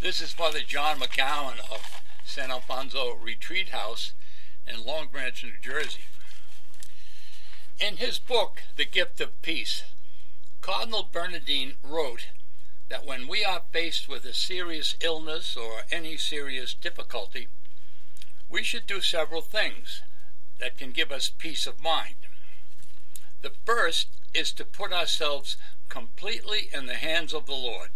This is Father John McGowan of San Alfonso Retreat House in Long Branch, New Jersey. In his book, The Gift of Peace, Cardinal Bernardin wrote that when we are faced with a serious illness or any serious difficulty, we should do several things that can give us peace of mind. The first is to put ourselves completely in the hands of the Lord.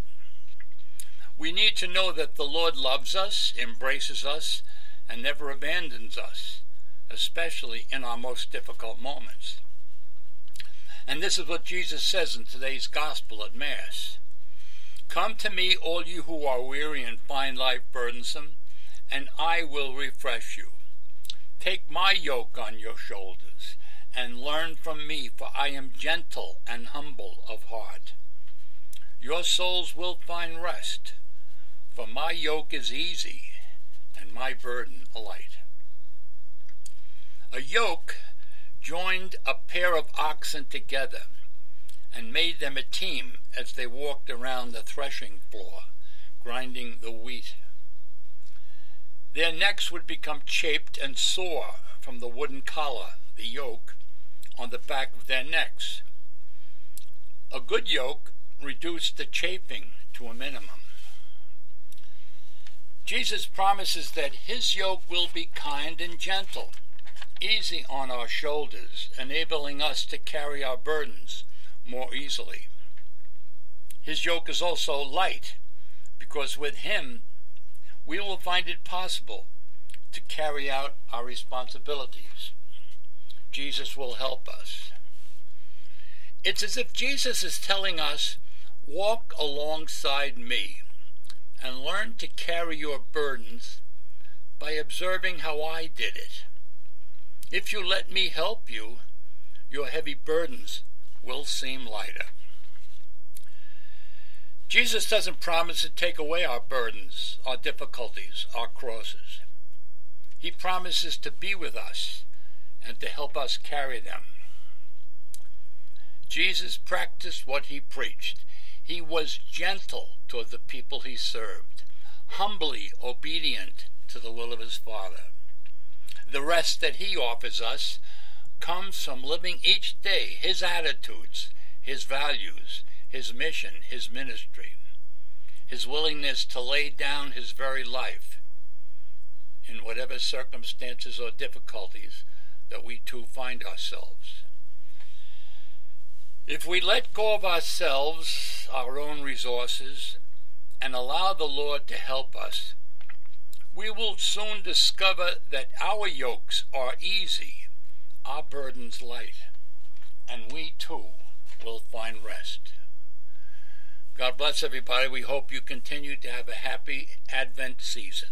We need to know that the Lord loves us, embraces us, and never abandons us, especially in our most difficult moments. And this is what Jesus says in today's Gospel at Mass. Come to me, all you who are weary and find life burdensome, and I will refresh you. Take my yoke on your shoulders, and learn from me, for I am gentle and humble of heart. Your souls will find rest for my yoke is easy and my burden light. A yoke joined a pair of oxen together and made them a team as they walked around the threshing floor, grinding the wheat. Their necks would become chafed and sore from the wooden collar, the yoke, on the back of their necks. A good yoke reduced the chafing to a minimum. Jesus promises that his yoke will be kind and gentle, easy on our shoulders, enabling us to carry our burdens more easily. His yoke is also light, because with him we will find it possible to carry out our responsibilities. Jesus will help us. It's as if Jesus is telling us, Walk alongside me and learn to carry your burdens by observing how I did it. If you let me help you, your heavy burdens will seem lighter. Jesus doesn't promise to take away our burdens, our difficulties, our crosses. He promises to be with us and to help us carry them. Jesus practiced what he preached. He was gentle toward the people he served, humbly obedient to the will of his Father. The rest that he offers us comes from living each day his attitudes, his values, his mission, his ministry, his willingness to lay down his very life in whatever circumstances or difficulties that we too find ourselves. If we let go of ourselves, our own resources, and allow the Lord to help us, we will soon discover that our yokes are easy, our burdens light, and we too will find rest. God bless everybody. We hope you continue to have a happy Advent season.